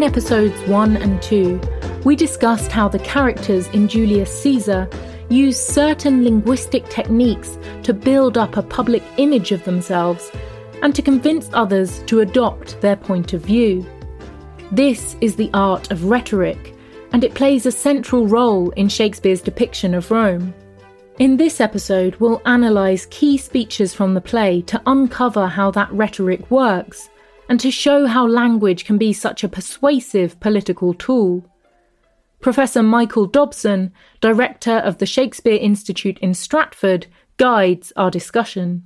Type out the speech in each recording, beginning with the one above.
In episodes 1 and 2, we discussed how the characters in Julius Caesar use certain linguistic techniques to build up a public image of themselves and to convince others to adopt their point of view. This is the art of rhetoric, and it plays a central role in Shakespeare's depiction of Rome. In this episode, we'll analyse key speeches from the play to uncover how that rhetoric works and to show how language can be such a persuasive political tool. Professor Michael Dobson, director of the Shakespeare Institute in Stratford, guides our discussion.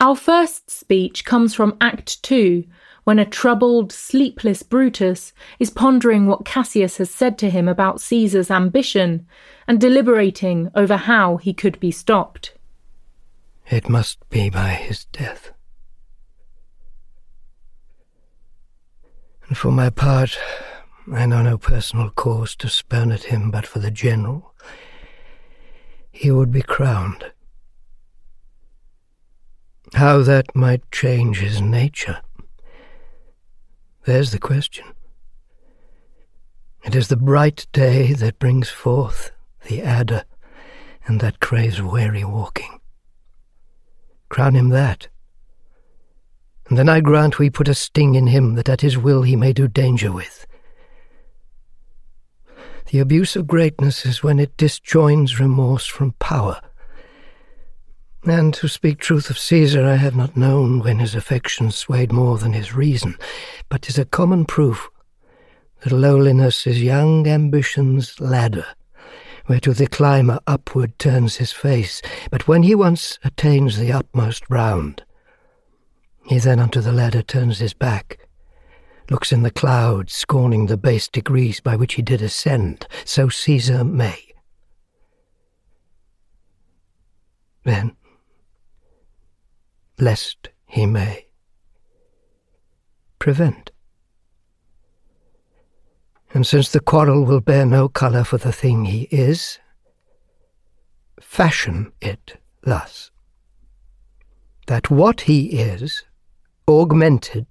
Our first speech comes from Act 2, when a troubled, sleepless Brutus is pondering what Cassius has said to him about Caesar's ambition and deliberating over how he could be stopped. It must be by his death. And for my part, I know no personal cause to spurn at him but for the general. He would be crowned. How that might change his nature. There's the question. It is the bright day that brings forth the adder and that craves weary walking. Crown him that. And then I grant we put a sting in him that at his will he may do danger with. The abuse of greatness is when it disjoins remorse from power and to speak truth of Caesar, I have not known when his affections swayed more than his reason, but 'tis a common proof that lowliness is young ambition's ladder, whereto the climber upward turns his face, but when he once attains the utmost round, he then unto the ladder turns his back, looks in the clouds, scorning the base degrees by which he did ascend, so Caesar may. Then lest he may prevent. And since the quarrel will bear no colour for the thing he is, fashion it thus that what he is, augmented,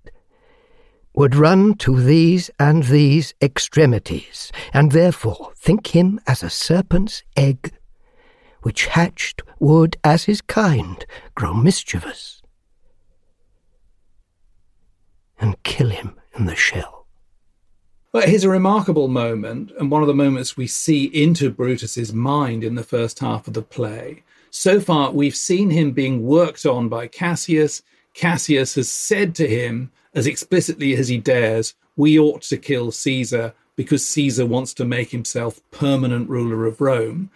would run to these and these extremities, and therefore think him as a serpent's egg, which hatched would, as his kind, grow mischievous and kill him in the shell. But here's a remarkable moment, and one of the moments we see into Brutus's mind in the first half of the play. So far, we've seen him being worked on by Cassius. Cassius has said to him, as explicitly as he dares, we ought to kill Caesar because Caesar wants to make himself permanent ruler of Rome.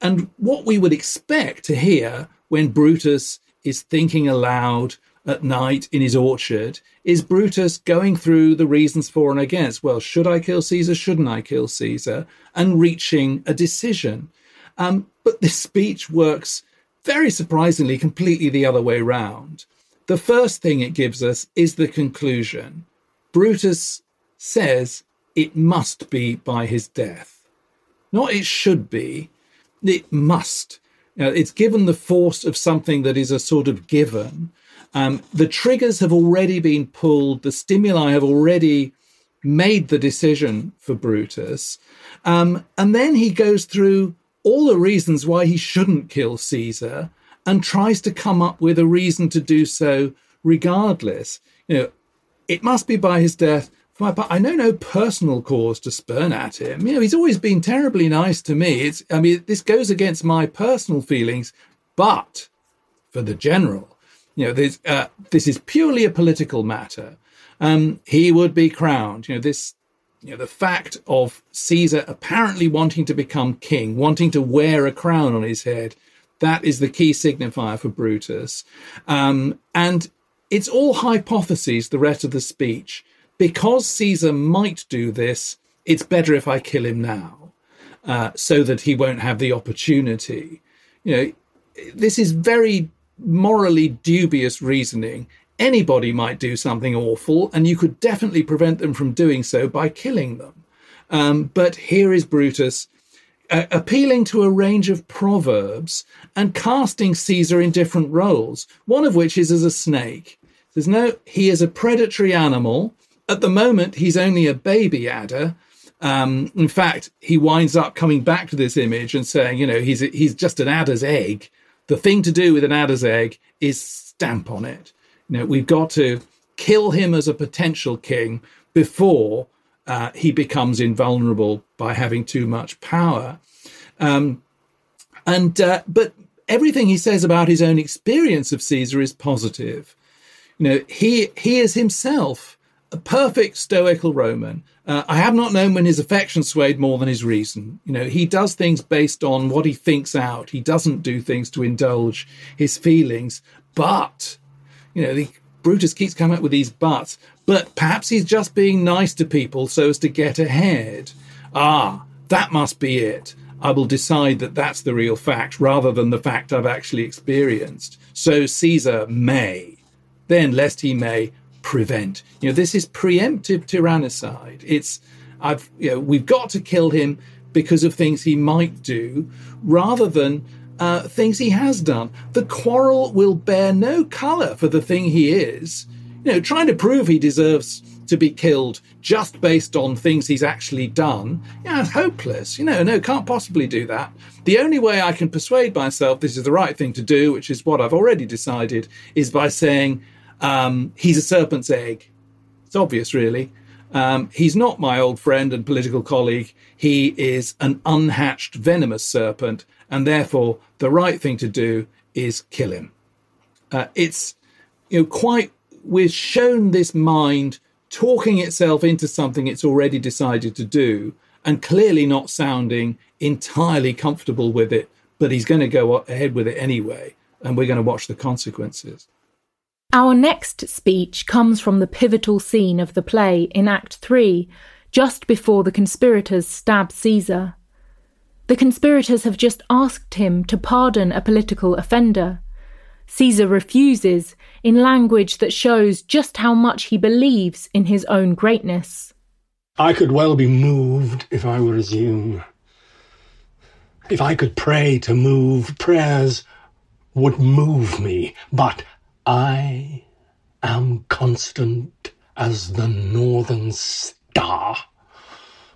And what we would expect to hear when Brutus is thinking aloud at night in his orchard is Brutus going through the reasons for and against. Well, should I kill Caesar? Shouldn't I kill Caesar? And reaching a decision. Um, but this speech works very surprisingly completely the other way round. The first thing it gives us is the conclusion. Brutus says it must be by his death. Not it should be, it must. Know, it's given the force of something that is a sort of given. Um, the triggers have already been pulled, the stimuli have already made the decision for Brutus. Um, and then he goes through all the reasons why he shouldn't kill Caesar and tries to come up with a reason to do so regardless. You know, it must be by his death. Part, I know no personal cause to spurn at him. You know, he's always been terribly nice to me. It's, I mean, this goes against my personal feelings, but for the general, you know, this, uh, this is purely a political matter. Um, he would be crowned. You know, this, you know, the fact of Caesar apparently wanting to become king, wanting to wear a crown on his head, That is the key signifier for Brutus. Um, and it's all hypotheses, the rest of the speech. Because Caesar might do this, it's better if I kill him now uh, so that he won't have the opportunity. You know, this is very morally dubious reasoning. Anybody might do something awful, and you could definitely prevent them from doing so by killing them. Um, but here is Brutus appealing to a range of proverbs and casting Caesar in different roles, one of which is as a snake. There's no, he is a predatory animal. At the moment, he's only a baby adder. Um, in fact, he winds up coming back to this image and saying, you know, he's he's just an adder's egg. The thing to do with an adder's egg is stamp on it. You know, we've got to kill him as a potential king before uh, he becomes invulnerable by having too much power. Um, and uh, but everything he says about his own experience of Caesar is positive. You know, he he is himself a perfect stoical Roman. Uh, I have not known when his affection swayed more than his reason. You know, he does things based on what he thinks out. He doesn't do things to indulge his feelings. But, you know, the, Brutus keeps coming up with these buts. But perhaps he's just being nice to people so as to get ahead. Ah, that must be it. I will decide that that's the real fact rather than the fact I've actually experienced. So Caesar may, then lest he may, prevent. You know, this is preemptive tyrannicide. It's I've you know we've got to kill him because of things he might do, rather than uh, things he has done. The quarrel will bear no colour for the thing he is. You know, trying to prove he deserves to be killed just based on things he's actually done, yeah, it's hopeless. You know, no, can't possibly do that. The only way I can persuade myself this is the right thing to do, which is what I've already decided, is by saying, um, he's a serpent's egg. It's obvious, really. Um, he's not my old friend and political colleague. He is an unhatched, venomous serpent, and therefore the right thing to do is kill him. Uh, it's you know quite. We're shown this mind talking itself into something it's already decided to do, and clearly not sounding entirely comfortable with it. But he's going to go ahead with it anyway, and we're going to watch the consequences. Our next speech comes from the pivotal scene of the play in Act 3, just before the conspirators stab Caesar. The conspirators have just asked him to pardon a political offender. Caesar refuses in language that shows just how much he believes in his own greatness. I could well be moved if I were as you. If I could pray to move, prayers would move me, but I am constant as the northern star,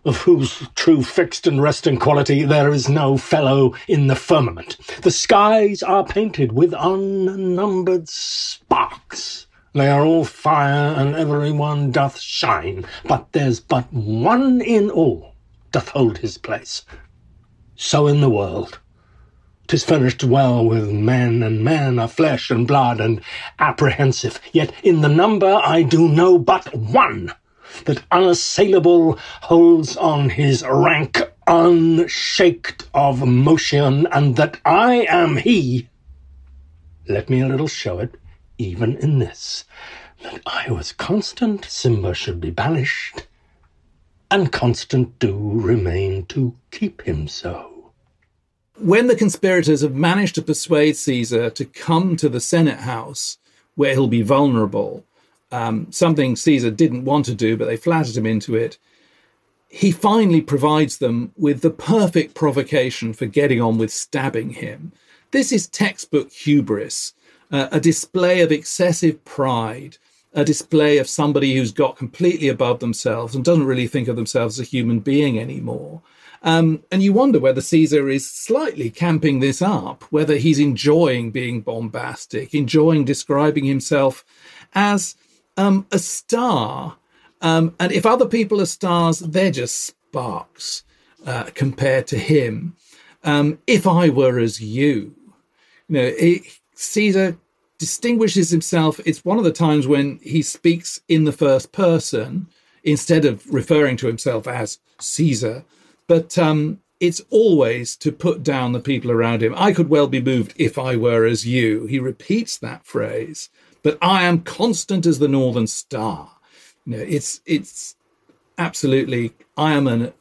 of whose true fixed and resting quality there is no fellow in the firmament. The skies are painted with unnumbered sparks. They are all fire, and every one doth shine, but there's but one in all doth hold his place. So in the world. 'Tis furnished well with men, and men are flesh and blood and apprehensive. Yet in the number I do know but one that unassailable holds on his rank unshaked of motion, and that I am he. Let me a little show it, even in this, that I was constant, Cimber should be banished, and constant do remain to keep him so when the conspirators have managed to persuade Caesar to come to the Senate house where he'll be vulnerable, um, something Caesar didn't want to do, but they flattered him into it, he finally provides them with the perfect provocation for getting on with stabbing him. This is textbook hubris, uh, a display of excessive pride, a display of somebody who's got completely above themselves and doesn't really think of themselves as a human being anymore. Um, and you wonder whether Caesar is slightly camping this up, whether he's enjoying being bombastic, enjoying describing himself as um, a star. Um, and if other people are stars, they're just sparks uh, compared to him. Um, if I were as you, you know, Caesar distinguishes himself. It's one of the times when he speaks in the first person instead of referring to himself as Caesar but um, it's always to put down the people around him. I could well be moved if I were as you. He repeats that phrase, but I am constant as the northern star. You know, it's it's absolutely. I am an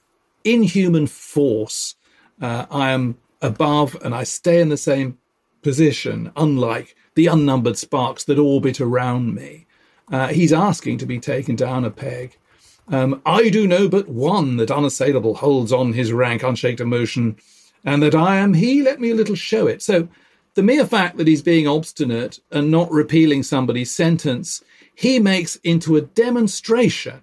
inhuman force. Uh, I am above, and I stay in the same position, unlike the unnumbered sparks that orbit around me. Uh, he's asking to be taken down a peg. Um, I do know but one that unassailable holds on his rank, unshaked emotion, and that I am he, let me a little show it. So the mere fact that he's being obstinate and not repealing somebody's sentence, he makes into a demonstration.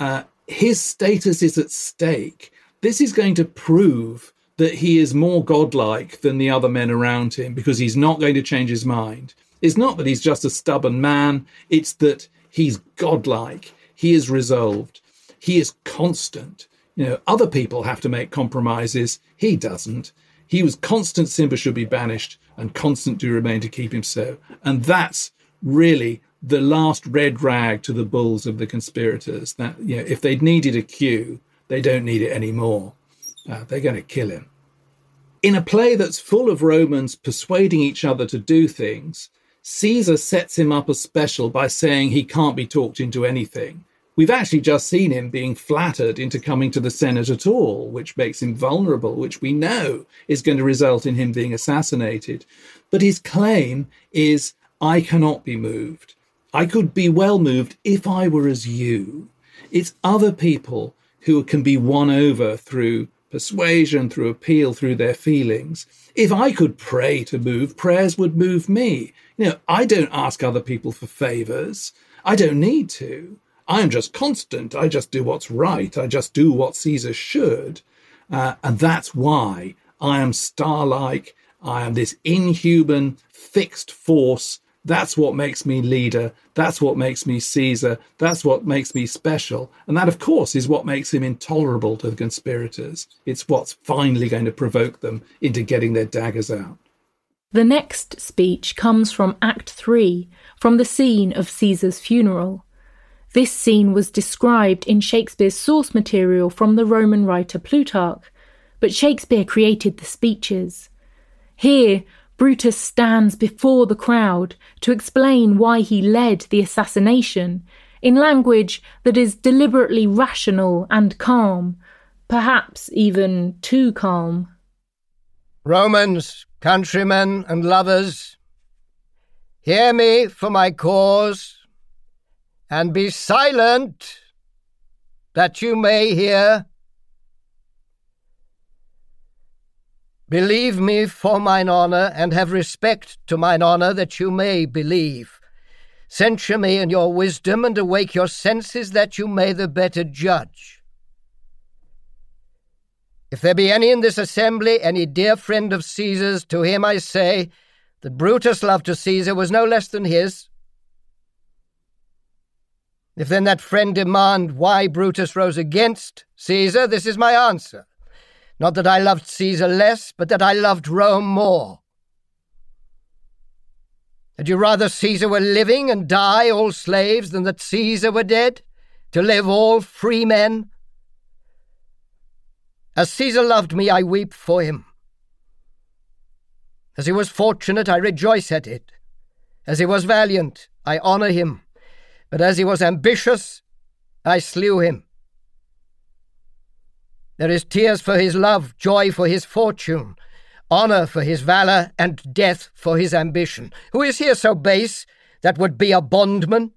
Uh, his status is at stake. This is going to prove that he is more godlike than the other men around him because he's not going to change his mind. It's not that he's just a stubborn man, it's that he's godlike. He is resolved. He is constant. You know, other people have to make compromises. He doesn't. He was constant Cimber should be banished, and constant do remain to keep him so. And that's really the last red rag to the bulls of the conspirators. That you know, if they'd needed a cue, they don't need it anymore. Uh, they're going to kill him. In a play that's full of Romans persuading each other to do things, Caesar sets him up as special by saying he can't be talked into anything. We've actually just seen him being flattered into coming to the Senate at all, which makes him vulnerable, which we know is going to result in him being assassinated. But his claim is I cannot be moved. I could be well moved if I were as you. It's other people who can be won over through persuasion, through appeal, through their feelings. If I could pray to move, prayers would move me. You know, I don't ask other people for favors. I don't need to. I am just constant. I just do what's right. I just do what Caesar should. Uh, and that's why I am star like. I am this inhuman, fixed force. That's what makes me leader. That's what makes me Caesar. That's what makes me special. And that, of course, is what makes him intolerable to the conspirators. It's what's finally going to provoke them into getting their daggers out. The next speech comes from Act 3, from the scene of Caesar's funeral. This scene was described in Shakespeare's source material from the Roman writer Plutarch, but Shakespeare created the speeches. Here, Brutus stands before the crowd to explain why he led the assassination in language that is deliberately rational and calm, perhaps even too calm. Romans, countrymen, and lovers, hear me for my cause and be silent that you may hear. Believe me for mine honour, and have respect to mine honour that you may believe. Censure me in your wisdom, and awake your senses that you may the better judge. If there be any in this assembly, any dear friend of Caesar's, to him I say that Brutus' love to Caesar was no less than his, if then that friend demand why Brutus rose against Caesar, this is my answer. Not that I loved Caesar less, but that I loved Rome more. Had you rather Caesar were living and die all slaves than that Caesar were dead, to live all free men? As Caesar loved me, I weep for him. As he was fortunate, I rejoice at it. As he was valiant, I honour him. But as he was ambitious, I slew him. There is tears for his love, joy for his fortune, honour for his valour, and death for his ambition. Who is here so base that would be a bondman?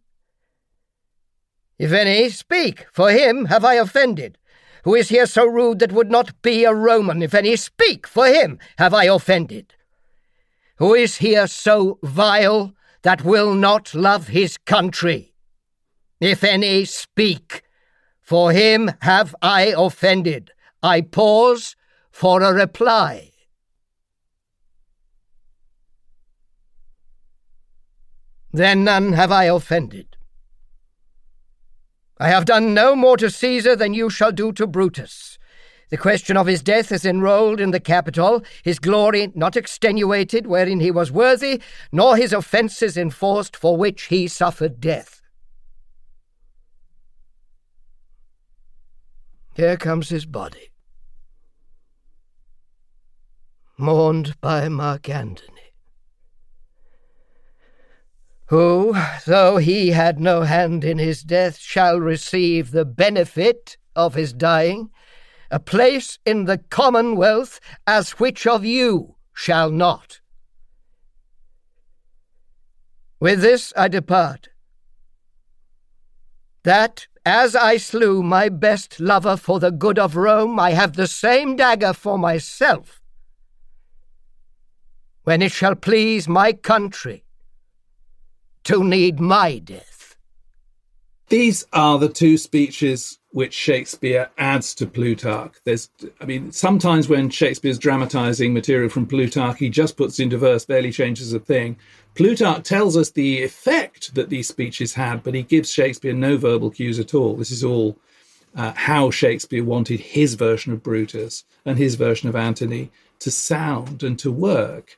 If any, speak, for him have I offended. Who is here so rude that would not be a Roman? If any, speak, for him have I offended. Who is here so vile that will not love his country? If any speak, for him have I offended. I pause for a reply. Then none have I offended. I have done no more to Caesar than you shall do to Brutus. The question of his death is enrolled in the Capitol, his glory not extenuated wherein he was worthy, nor his offences enforced for which he suffered death. Here comes his body. mourned by Mark Antony, who, though he had no hand in his death, shall receive the benefit of his dying, a place in the commonwealth as which of you shall not. With this I depart, that as I slew my best lover for the good of Rome, I have the same dagger for myself. When it shall please my country to need my death. These are the two speeches which Shakespeare adds to Plutarch. There's, I mean, sometimes when Shakespeare's dramatizing material from Plutarch, he just puts into verse, barely changes a thing. Plutarch tells us the effect that these speeches had, but he gives Shakespeare no verbal cues at all. This is all uh, how Shakespeare wanted his version of Brutus and his version of Antony to sound and to work.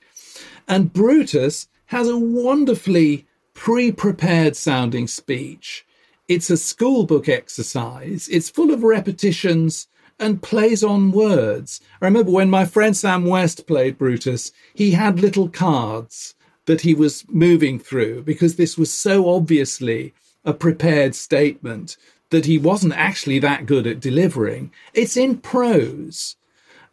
And Brutus has a wonderfully pre prepared sounding speech it's a schoolbook exercise. It's full of repetitions and plays on words. I remember when my friend Sam West played Brutus, he had little cards that he was moving through because this was so obviously a prepared statement that he wasn't actually that good at delivering. It's in prose,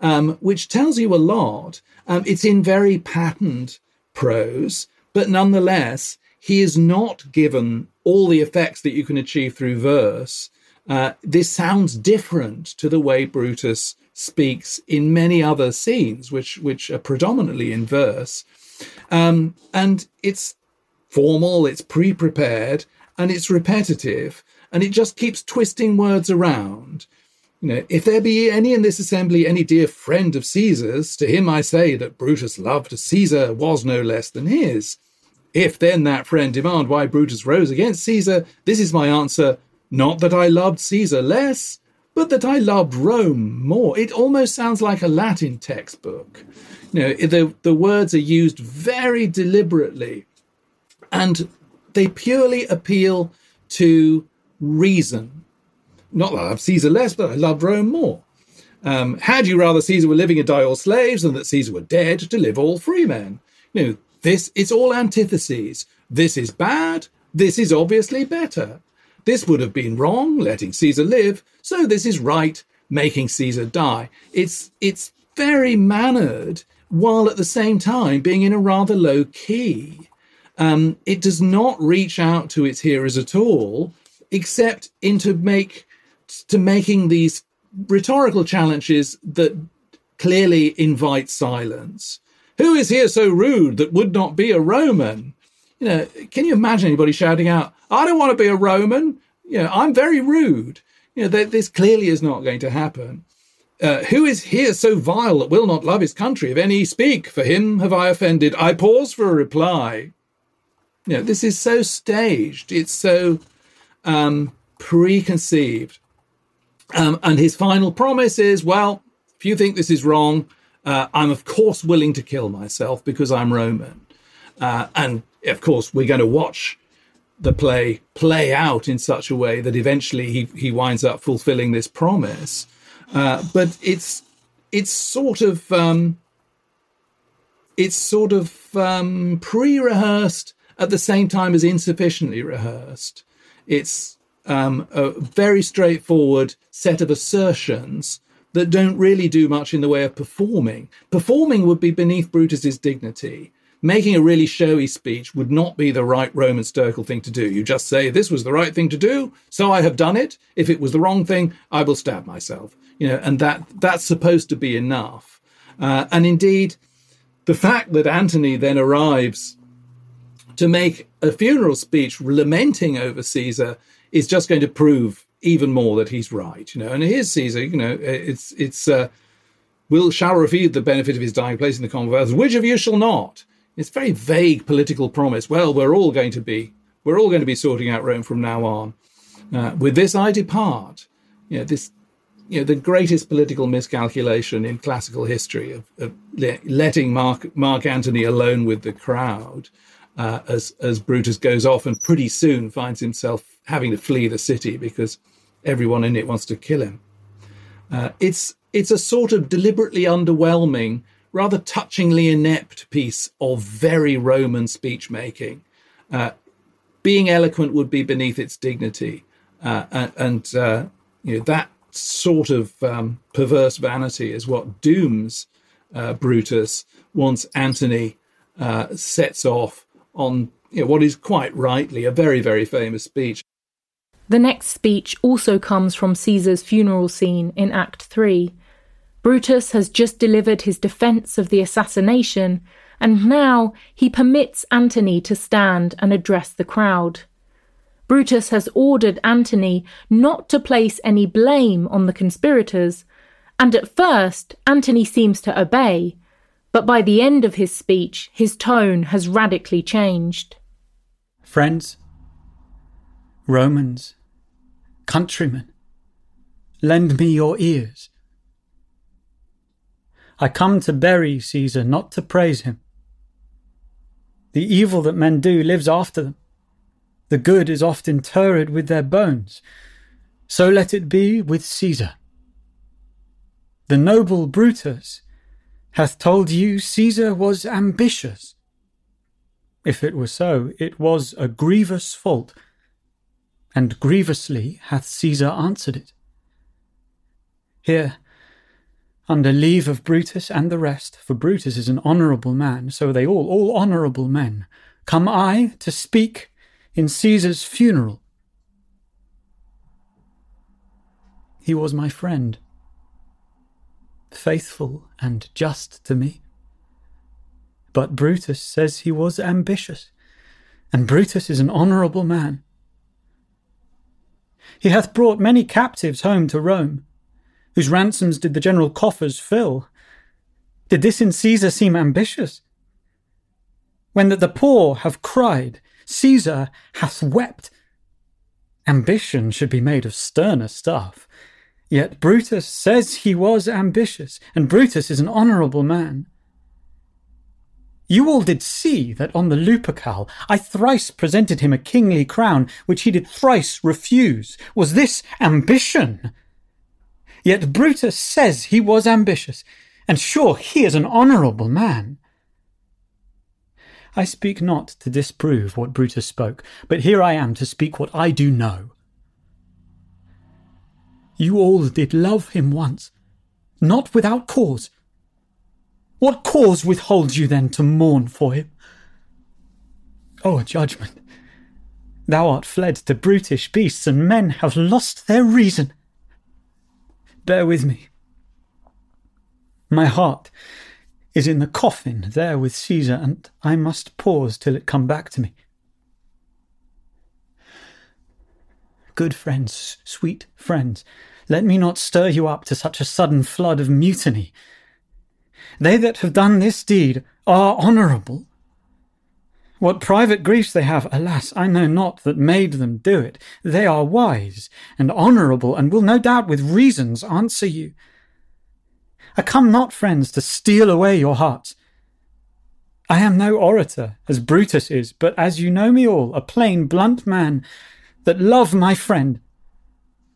um, which tells you a lot. Um, it's in very patterned prose, but nonetheless, he is not given all the effects that you can achieve through verse. Uh, this sounds different to the way Brutus speaks in many other scenes, which which are predominantly in verse. Um, and it's formal, it's pre-prepared, and it's repetitive, and it just keeps twisting words around. You know, if there be any in this assembly, any dear friend of Caesar's, to him I say that Brutus loved Caesar was no less than his. If then that friend demand why Brutus rose against Caesar, this is my answer not that I loved Caesar less, but that I loved Rome more. It almost sounds like a Latin textbook. You know, the, the words are used very deliberately and they purely appeal to reason. Not that I loved Caesar less, but I loved Rome more. Um, had you rather Caesar were living and die all slaves than that Caesar were dead to live all free men? You know, this is all antitheses. This is bad. This is obviously better. This would have been wrong, letting Caesar live. So this is right, making Caesar die. It's it's very mannered, while at the same time being in a rather low key. Um, it does not reach out to its hearers at all, except into make to making these rhetorical challenges that clearly invite silence. Who is here so rude that would not be a Roman? You know, can you imagine anybody shouting out, I don't want to be a Roman? You know, I'm very rude. You know, this clearly is not going to happen. Uh, who is here so vile that will not love his country? If any speak, for him have I offended. I pause for a reply. You know, this is so staged. It's so um, preconceived. Um, and his final promise is, well, if you think this is wrong, uh, I'm, of course, willing to kill myself because I'm Roman. Uh, and of course, we're going to watch the play play out in such a way that eventually he, he winds up fulfilling this promise. Uh, but it's it's sort of um, it's sort of um, pre-rehearsed at the same time as insufficiently rehearsed. It's um, a very straightforward set of assertions that don't really do much in the way of performing. Performing would be beneath Brutus's dignity. Making a really showy speech would not be the right Roman stoical thing to do. You just say, This was the right thing to do, so I have done it. If it was the wrong thing, I will stab myself. You know, and that that's supposed to be enough. Uh, and indeed, the fact that Antony then arrives to make a funeral speech lamenting over Caesar is just going to prove even more that he's right, you know. And here's Caesar, you know, it's it's uh, will shall receive the benefit of his dying place in the Commonwealth. Which of you shall not? It's very vague political promise. Well, we're all going to be we're all going to be sorting out Rome from now on. Uh, with this I depart. You know, this you know the greatest political miscalculation in classical history of, of letting Mark Mark Antony alone with the crowd uh, as as Brutus goes off and pretty soon finds himself having to flee the city because everyone in it wants to kill him. Uh, it's it's a sort of deliberately underwhelming rather touchingly inept piece of very Roman speech making. Uh, being eloquent would be beneath its dignity, uh, and, and uh, you know that sort of um, perverse vanity is what dooms uh, Brutus once Antony uh, sets off on you know, what is quite rightly a very, very famous speech. The next speech also comes from Caesar's funeral scene in Act 3. Brutus has just delivered his defense of the assassination, and now he permits Antony to stand and address the crowd. Brutus has ordered Antony not to place any blame on the conspirators, and at first Antony seems to obey, but by the end of his speech, his tone has radically changed. Friends, Romans, countrymen, lend me your ears. I come to bury Caesar, not to praise him. The evil that men do lives after them. The good is oft interred with their bones. So let it be with Caesar. The noble Brutus hath told you Caesar was ambitious. If it were so, it was a grievous fault, and grievously hath Caesar answered it. Here, under leave of Brutus and the rest, for Brutus is an honourable man, so they all, all honourable men, come I to speak in Caesar's funeral. He was my friend, faithful and just to me. But Brutus says he was ambitious, and Brutus is an honourable man. He hath brought many captives home to Rome, whose ransoms did the general coffers fill. Did this in Caesar seem ambitious? When that the poor have cried, Caesar hath wept. Ambition should be made of sterner stuff. Yet Brutus says he was ambitious, and Brutus is an honourable man. You all did see that on the Lupercal I thrice presented him a kingly crown, which he did thrice refuse. Was this ambition? Yet Brutus says he was ambitious, and sure he is an honourable man. I speak not to disprove what Brutus spoke, but here I am to speak what I do know. You all did love him once, not without cause. What cause withholds you then to mourn for him? O oh, judgment! Thou art fled to brutish beasts, and men have lost their reason. Bear with me. My heart is in the coffin there with Caesar, and I must pause till it come back to me. Good friends, sweet friends, let me not stir you up to such a sudden flood of mutiny. They that have done this deed are honourable, what private griefs they have, alas, I know not that made them do it. They are wise and honourable, and will no doubt with reasons answer you. I come not, friends, to steal away your hearts. I am no orator, as Brutus is, but as you know me all, a plain, blunt man, that love my friend,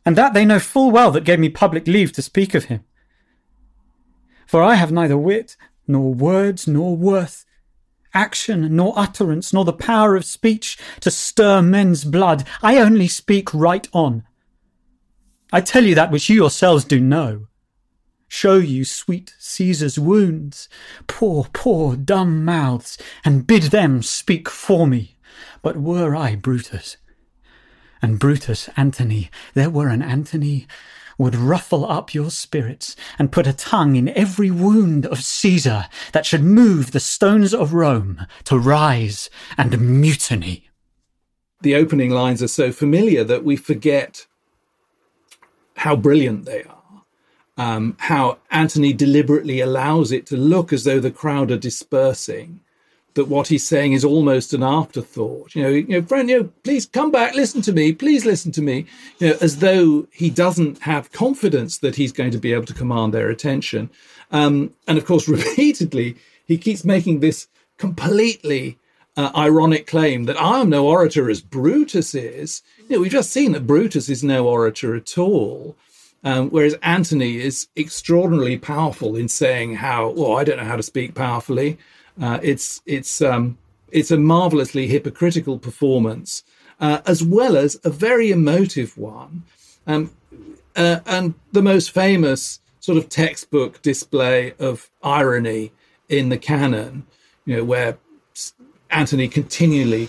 and that they know full well that gave me public leave to speak of him. For I have neither wit, nor words, nor worth, action, nor utterance, nor the power of speech to stir men's blood. I only speak right on. I tell you that which you yourselves do know. Show you sweet Caesar's wounds, poor, poor dumb mouths, and bid them speak for me. But were I Brutus, and Brutus Antony, there were an Antony would ruffle up your spirits and put a tongue in every wound of Caesar that should move the stones of Rome to rise and mutiny. The opening lines are so familiar that we forget how brilliant they are. Um, how Antony deliberately allows it to look as though the crowd are dispersing that what he's saying is almost an afterthought. You know, you know, friend, you know, please come back, listen to me, please listen to me. You know, as though he doesn't have confidence that he's going to be able to command their attention. Um, and of course, repeatedly, he keeps making this completely uh, ironic claim that I am no orator as Brutus is. You know, we've just seen that Brutus is no orator at all. Um, whereas Antony is extraordinarily powerful in saying how, well, I don't know how to speak powerfully. Uh, it's it's um, it's a marvelously hypocritical performance, uh, as well as a very emotive one. Um, uh, and the most famous sort of textbook display of irony in the canon, you know, where Antony continually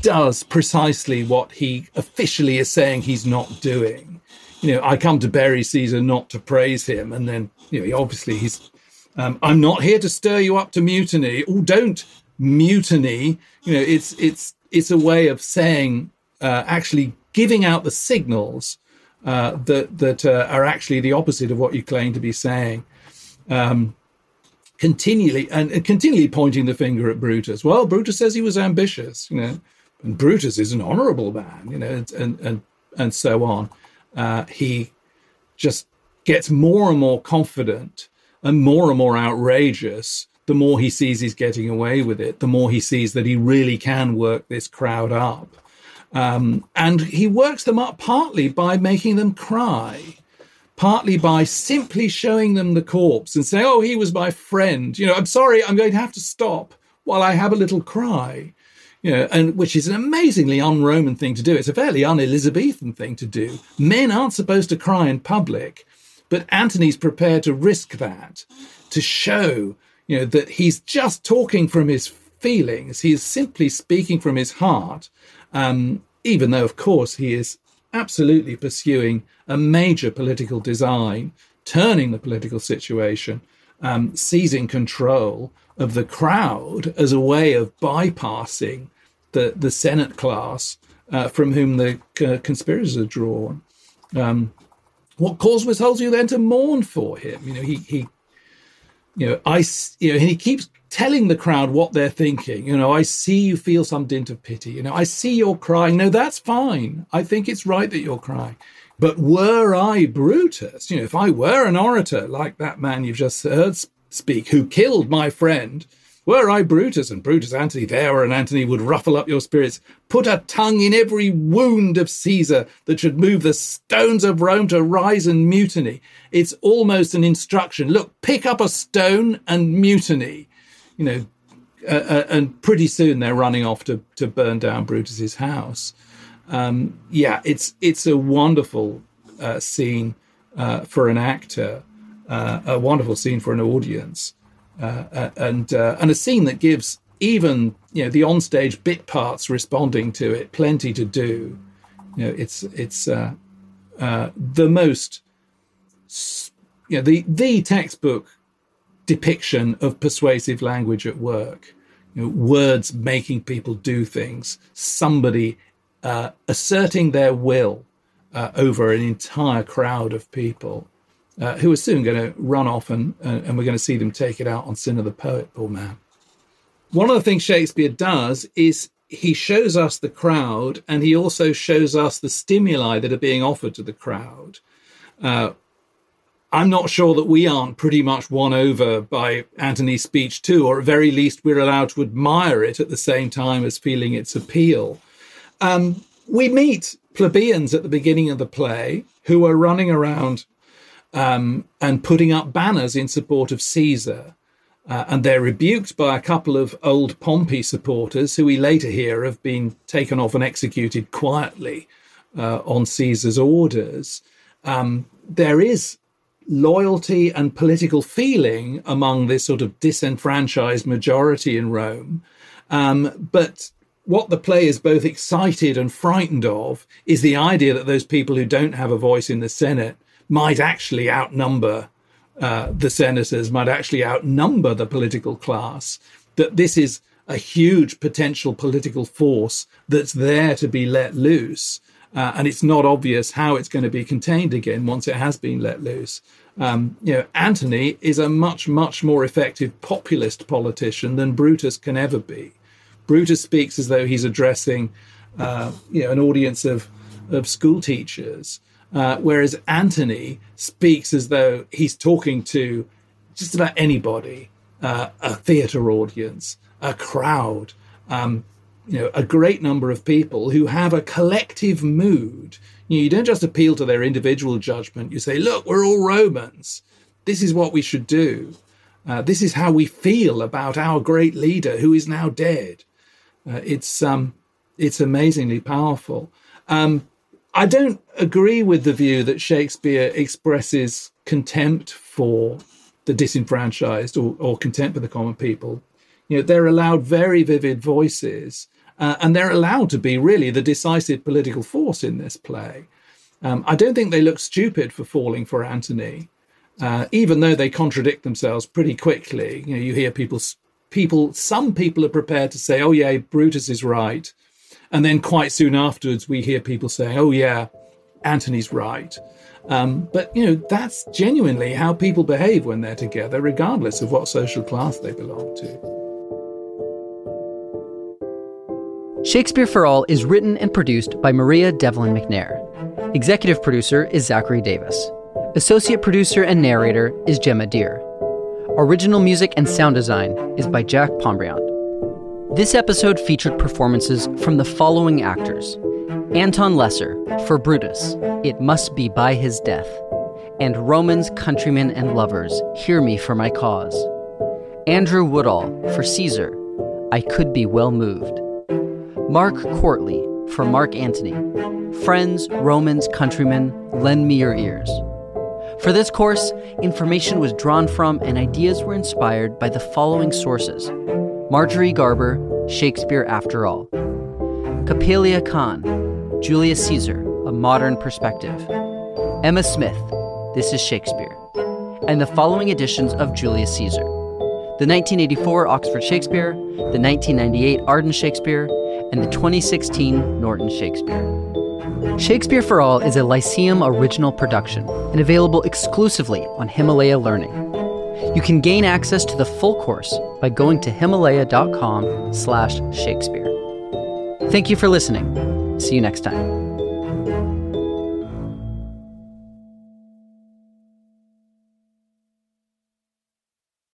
does precisely what he officially is saying he's not doing. You know, I come to bury Caesar not to praise him, and then you know, obviously he's. Um, I'm not here to stir you up to mutiny. Oh, don't mutiny. You know, it's it's it's a way of saying uh, actually giving out the signals uh, that that uh, are actually the opposite of what you claim to be saying. Um, continually and, and, continually pointing the finger at Brutus. Well, Brutus says he was ambitious, you know, and Brutus is an honourable man, you know, and and and so on. Uh, he just gets more and more confident and more and more outrageous the more he sees he's getting away with it, the more he sees that he really can work this crowd up. Um, and he works them up partly by making them cry, partly by simply showing them the corpse and saying, Oh, he was my friend. You know, I'm sorry, I'm going to have to stop while I have a little cry. You know, and which is an amazingly un-Roman thing to do. It's a fairly un-Elizabethan thing to do. Men aren't supposed to cry in public, but Antony's prepared to risk that to show, you know, that he's just talking from his feelings. He is simply speaking from his heart, um, even though, of course, he is absolutely pursuing a major political design, turning the political situation, um, seizing control of the crowd as a way of bypassing the, the Senate class uh, from whom the uh, conspirators are drawn. Um, what cause withholds you then to mourn for him? You know, he, he you know, I, you know, and he keeps telling the crowd what they're thinking. You know, I see you feel some dint of pity. You know, I see you're crying. No, that's fine. I think it's right that you're crying. But were I Brutus, you know, if I were an orator like that man you've just heard speak, who killed my friend, were I Brutus and Brutus Antony there, and Antony would ruffle up your spirits, put a tongue in every wound of Caesar that should move the stones of Rome to rise and mutiny. It's almost an instruction. Look, pick up a stone and mutiny. You know, uh, uh, and pretty soon they're running off to, to burn down Brutus's house. Um, yeah, it's it's a wonderful uh, scene uh, for an actor, uh, a wonderful scene for an audience. Uh, uh, and uh, and a scene that gives even you know the onstage bit parts responding to it plenty to do. You know, it's it's uh, uh, the most you know the the textbook depiction of persuasive language at work. You know, words making people do things. Somebody uh, asserting their will over an entire crowd of people uh, who are soon going to run off and, and we're going to see them take it out on Cinna the Poet, poor man. One of the things Shakespeare does is he shows us the crowd and he also shows us the stimuli that are being offered to the crowd. Uh, I'm not sure that we aren't pretty much won over by Antony's speech too, or at very least we're allowed to admire it at the same time as feeling its appeal. Um, we meet plebeians at the beginning of the play who are running around um, and putting up banners in support of Caesar. Uh, and they're rebuked by a couple of old Pompey supporters who we later hear have been taken off and executed quietly uh, on Caesar's orders. Um, there is loyalty and political feeling among this sort of disenfranchised majority in Rome. Um, but what the play is both excited and frightened of is the idea that those people who don't have a voice in the Senate might actually outnumber uh, the senators, might actually outnumber the political class, that this is a huge potential political force that's there to be let loose. Uh, and it's not obvious how it's going to be contained again once it has been let loose. Um, you know, Antony is a much, much more effective populist politician than Brutus can ever be. Brutus speaks as though he's addressing, uh, you know, an audience of of school teachers. Uh, whereas Antony speaks as though he's talking to just about anybody, uh, a theatre audience, a crowd. Um, you know, a great number of people who have a collective mood. You, know, you don't just appeal to their individual judgment. You say, look, we're all Romans. This is what we should do. Uh, this is how we feel about our great leader who is now dead. Uh, it's um, it's amazingly powerful. Um, I don't agree with the view that Shakespeare expresses contempt for the disenfranchised or, or contempt for the common people. You know, they're allowed very vivid voices, uh, and they're allowed to be really the decisive political force in this play. Um, I don't think they look stupid for falling for Antony, uh, even though they contradict themselves pretty quickly. You know, you hear people, people, some people are prepared to say, "Oh yeah, Brutus is right," and then quite soon afterwards, we hear people saying, "Oh yeah, Antony's right." Um, but you know, that's genuinely how people behave when they're together, regardless of what social class they belong to. Shakespeare for All is written and produced by Maria Devlin McNair. Executive producer is Zachary Davis. Associate producer and narrator is Gemma Deer. Original music and sound design is by Jack Pombriand. This episode featured performances from the following actors Anton Lesser for Brutus, It Must Be By His Death, and Romans, Countrymen, and Lovers, Hear Me for My Cause. Andrew Woodall for Caesar, I Could Be Well Moved. Mark Quartley for Mark Antony, Friends, Romans, Countrymen, Lend Me Your Ears. For this course, information was drawn from and ideas were inspired by the following sources Marjorie Garber, Shakespeare After All, Coppélia Kahn, Julius Caesar, A Modern Perspective, Emma Smith, This is Shakespeare, and the following editions of Julius Caesar the 1984 Oxford Shakespeare, the 1998 Arden Shakespeare, and the 2016 Norton Shakespeare. Shakespeare for All is a Lyceum original production and available exclusively on Himalaya Learning. You can gain access to the full course by going to himalaya.com slash Shakespeare. Thank you for listening. See you next time.